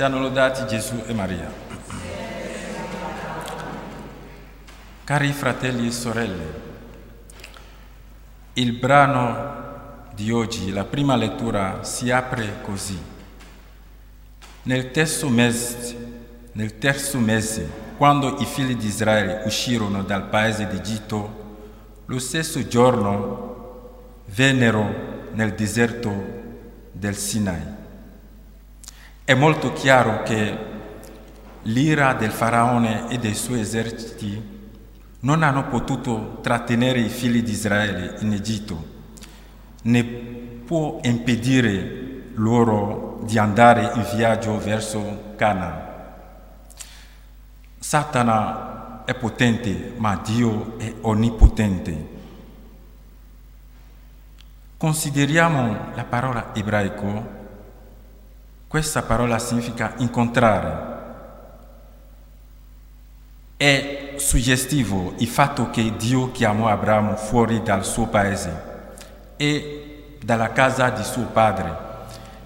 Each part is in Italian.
Siano lodati Gesù e Maria. Cari fratelli e sorelle, il brano di oggi, la prima lettura, si apre così. Nel terzo mese, nel terzo mese quando i figli di Israele uscirono dal paese d'Egitto, lo stesso giorno vennero nel deserto del Sinai. È molto chiaro che l'ira del faraone e dei suoi eserciti non hanno potuto trattenere i figli di Israele in Egitto, né può impedire loro di andare in viaggio verso Canaan. Satana è potente, ma Dio è onnipotente. Consideriamo la parola ebraico questa parola significa incontrare. È suggestivo il fatto che Dio chiamò Abramo fuori dal suo paese e dalla casa di suo padre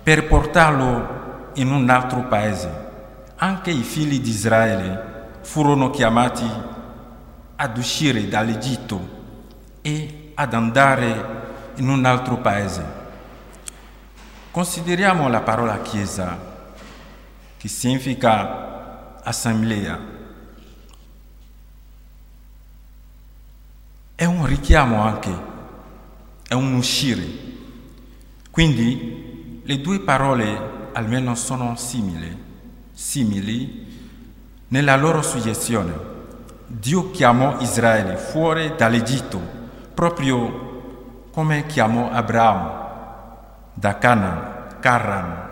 per portarlo in un altro paese. Anche i figli di Israele furono chiamati ad uscire dall'Egitto e ad andare in un altro paese. Consideriamo la parola chiesa, che significa assemblea. È un richiamo anche, è un uscire. Quindi le due parole almeno sono simili, simili nella loro suggestione. Dio chiamò Israele fuori dall'Egitto, proprio come chiamò Abramo da Canaan, Carran.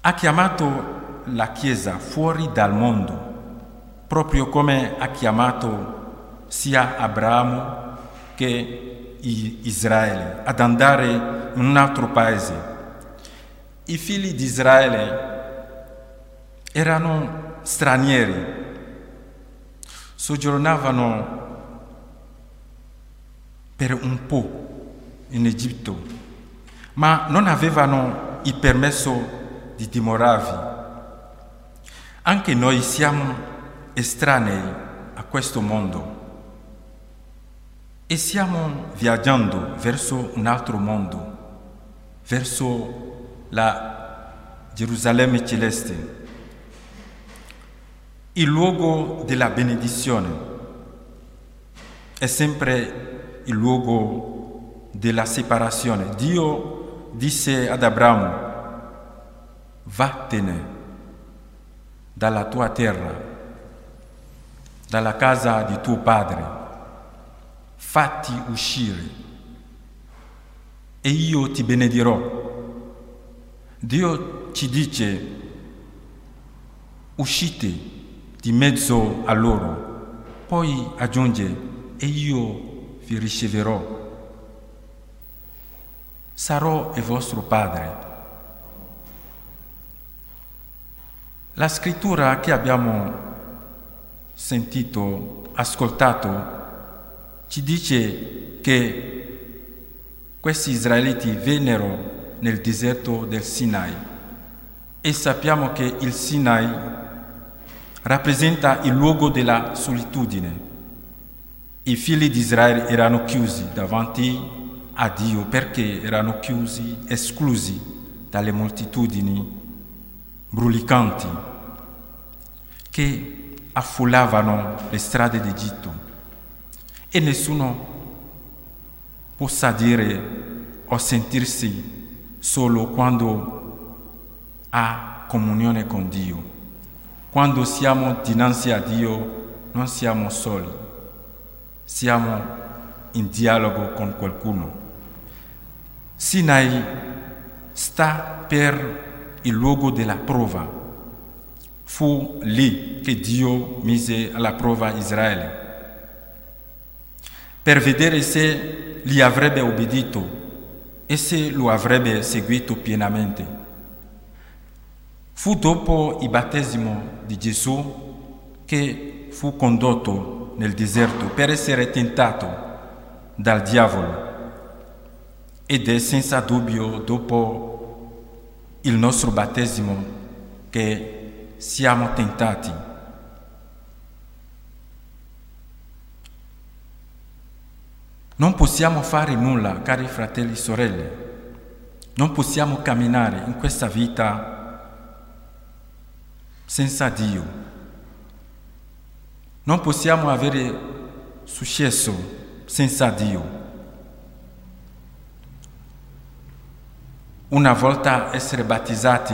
Ha chiamato la Chiesa fuori dal mondo, proprio come ha chiamato sia Abramo che Israele ad andare in un altro paese. I figli di Israele erano stranieri, soggiornavano per un po' in Egitto ma non avevano il permesso di dimorarvi. Anche noi siamo estranei a questo mondo e stiamo viaggiando verso un altro mondo, verso la Gerusalemme celeste, il luogo della benedizione. È sempre il luogo della separazione. Dio disse ad Abramo, vattene dalla tua terra, dalla casa di tuo padre, fatti uscire e io ti benedirò. Dio ci dice, uscite di mezzo a loro, poi aggiunge, e io vi riceverò sarò il vostro Padre. La scrittura che abbiamo sentito, ascoltato, ci dice che questi israeliti vennero nel deserto del Sinai e sappiamo che il Sinai rappresenta il luogo della solitudine. I figli di Israele erano chiusi davanti a Dio perché erano chiusi, esclusi dalle moltitudini brulicanti che affollavano le strade d'Egitto e nessuno possa dire o sentirsi solo quando ha comunione con Dio. Quando siamo dinanzi a Dio non siamo soli, siamo in dialogo con qualcuno. Sinai sta per il luogo della prova. Fu lì che Dio mise alla prova Israele, per vedere se gli avrebbe obbedito e se lo avrebbe seguito pienamente. Fu dopo il battesimo di Gesù che fu condotto nel deserto per essere tentato dal diavolo ed è senza dubbio dopo il nostro battesimo che siamo tentati. Non possiamo fare nulla, cari fratelli e sorelle. Non possiamo camminare in questa vita senza Dio. Non possiamo avere successo senza Dio. Una volta essere battezzati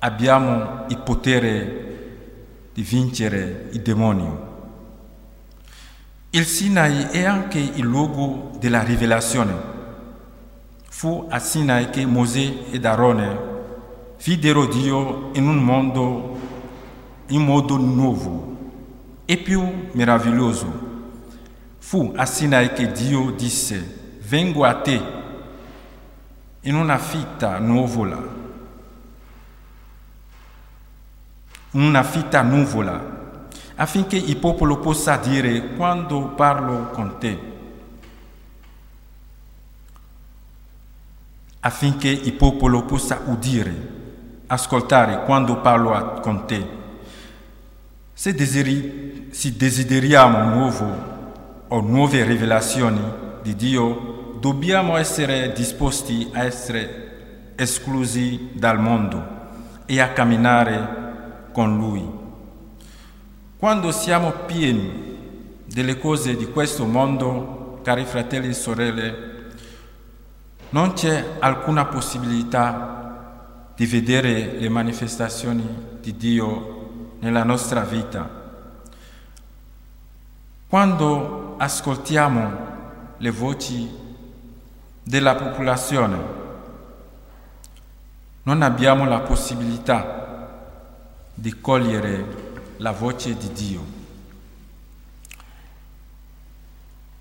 abbiamo il potere di vincere il demonio. Il Sinai è anche il luogo della rivelazione. Fu a Sinai che Mosè ed Aarone videro Dio in un mondo in modo nuovo e più meraviglioso. Fu a Sinai che Dio disse, vengo a te in una fitta nuvola, una fitta nuvola, affinché il popolo possa dire quando parlo con te, affinché il popolo possa udire, ascoltare quando parlo con te. Se, desideri, se desideriamo nuovo o nuove rivelazioni di Dio, dobbiamo essere disposti a essere esclusi dal mondo e a camminare con Lui. Quando siamo pieni delle cose di questo mondo, cari fratelli e sorelle, non c'è alcuna possibilità di vedere le manifestazioni di Dio nella nostra vita. Quando ascoltiamo le voci della popolazione. Non abbiamo la possibilità di cogliere la voce di Dio.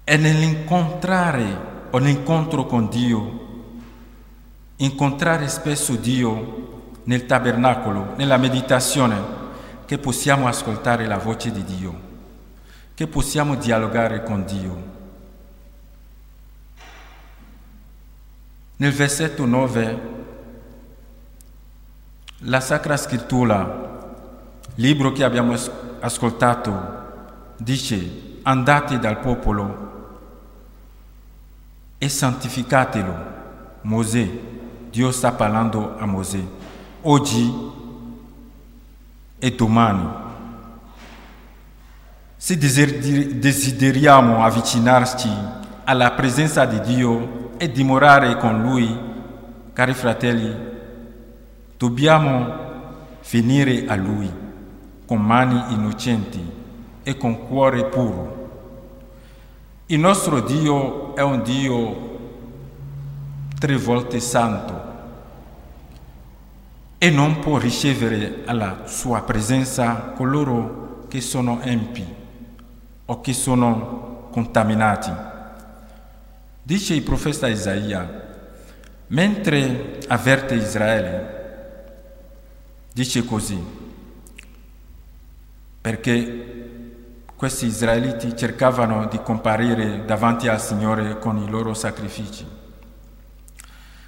È nell'incontrare o nell'incontro con Dio, incontrare spesso Dio nel tabernacolo, nella meditazione, che possiamo ascoltare la voce di Dio, che possiamo dialogare con Dio. Nel versetto 9, la Sacra Scrittura, libro che abbiamo ascoltato, dice andate dal popolo e santificatelo. Mosè, Dio sta parlando a Mosè, oggi e domani. Se desideriamo avvicinarci alla presenza di Dio, e dimorare con Lui, cari fratelli, dobbiamo venire a Lui con mani innocenti e con cuore puro. Il nostro Dio è un Dio tre volte santo e non può ricevere alla sua presenza coloro che sono empi o che sono contaminati. Dice il profeta Isaia, mentre avverte Israele, dice così, perché questi israeliti cercavano di comparire davanti al Signore con i loro sacrifici.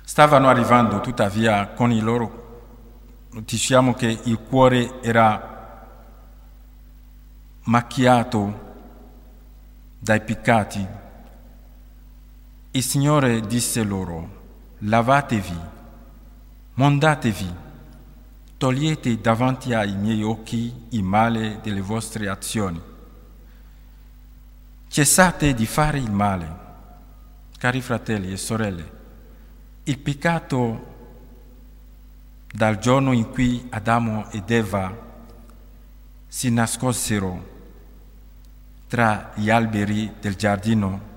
Stavano arrivando tuttavia con il loro, diciamo che il cuore era macchiato dai peccati il Signore disse loro, lavatevi, mondatevi, togliete davanti ai miei occhi il male delle vostre azioni. Cessate di fare il male, cari fratelli e sorelle. Il peccato dal giorno in cui Adamo ed Eva si nascosero tra gli alberi del giardino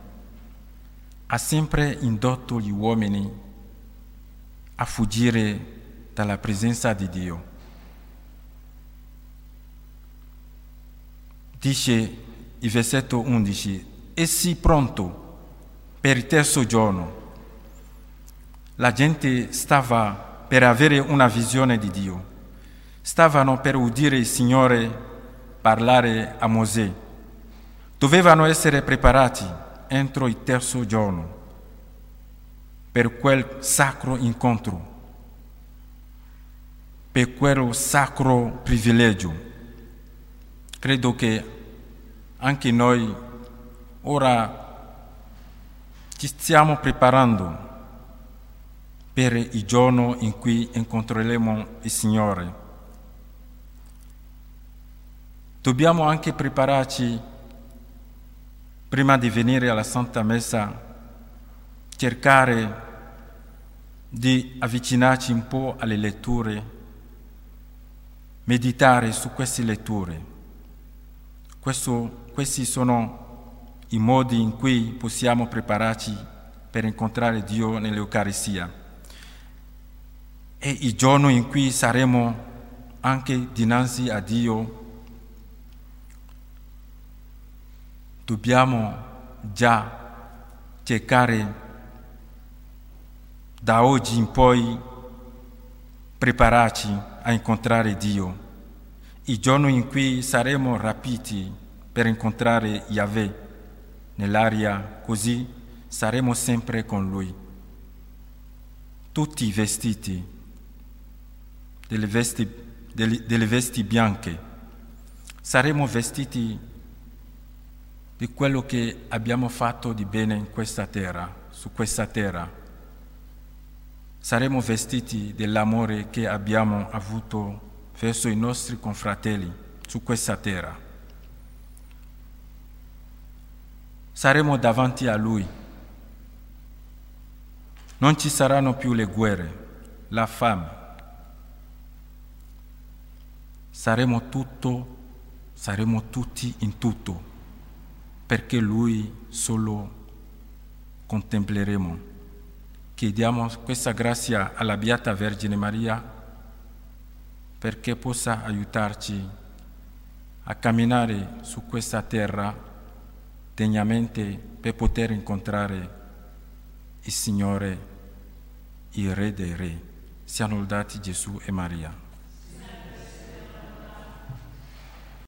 ha sempre indotto gli uomini a fuggire dalla presenza di Dio. Dice il versetto 11, e sì pronto per il terzo giorno. La gente stava per avere una visione di Dio, stavano per udire il Signore parlare a Mosè, dovevano essere preparati entro il terzo giorno per quel sacro incontro. per quel sacro privilegio. Credo che anche noi ora ci stiamo preparando per il giorno in cui incontreremo il Signore. Dobbiamo anche prepararci prima di venire alla Santa Messa, cercare di avvicinarci un po' alle letture meditare su queste letture. Questo, questi sono i modi in cui possiamo prepararci per incontrare Dio nell'Eucaristia. È il giorno in cui saremo anche dinanzi a Dio. Dobbiamo già cercare da oggi in poi prepararci a incontrare Dio, il giorno in cui saremo rapiti per incontrare Yahweh nell'aria, così saremo sempre con Lui. Tutti vestiti delle vesti, delle, delle vesti bianche, saremo vestiti di quello che abbiamo fatto di bene in questa terra, su questa terra saremo vestiti dell'amore che abbiamo avuto verso i nostri confratelli su questa terra. Saremo davanti a Lui. Non ci saranno più le guerre, la fame. Saremo tutto, saremo tutti in tutto, perché Lui solo contempleremo. Chiediamo questa grazia alla Beata Vergine Maria perché possa aiutarci a camminare su questa terra degnamente per poter incontrare il Signore, il Re dei Re. Siano lodati Gesù e Maria.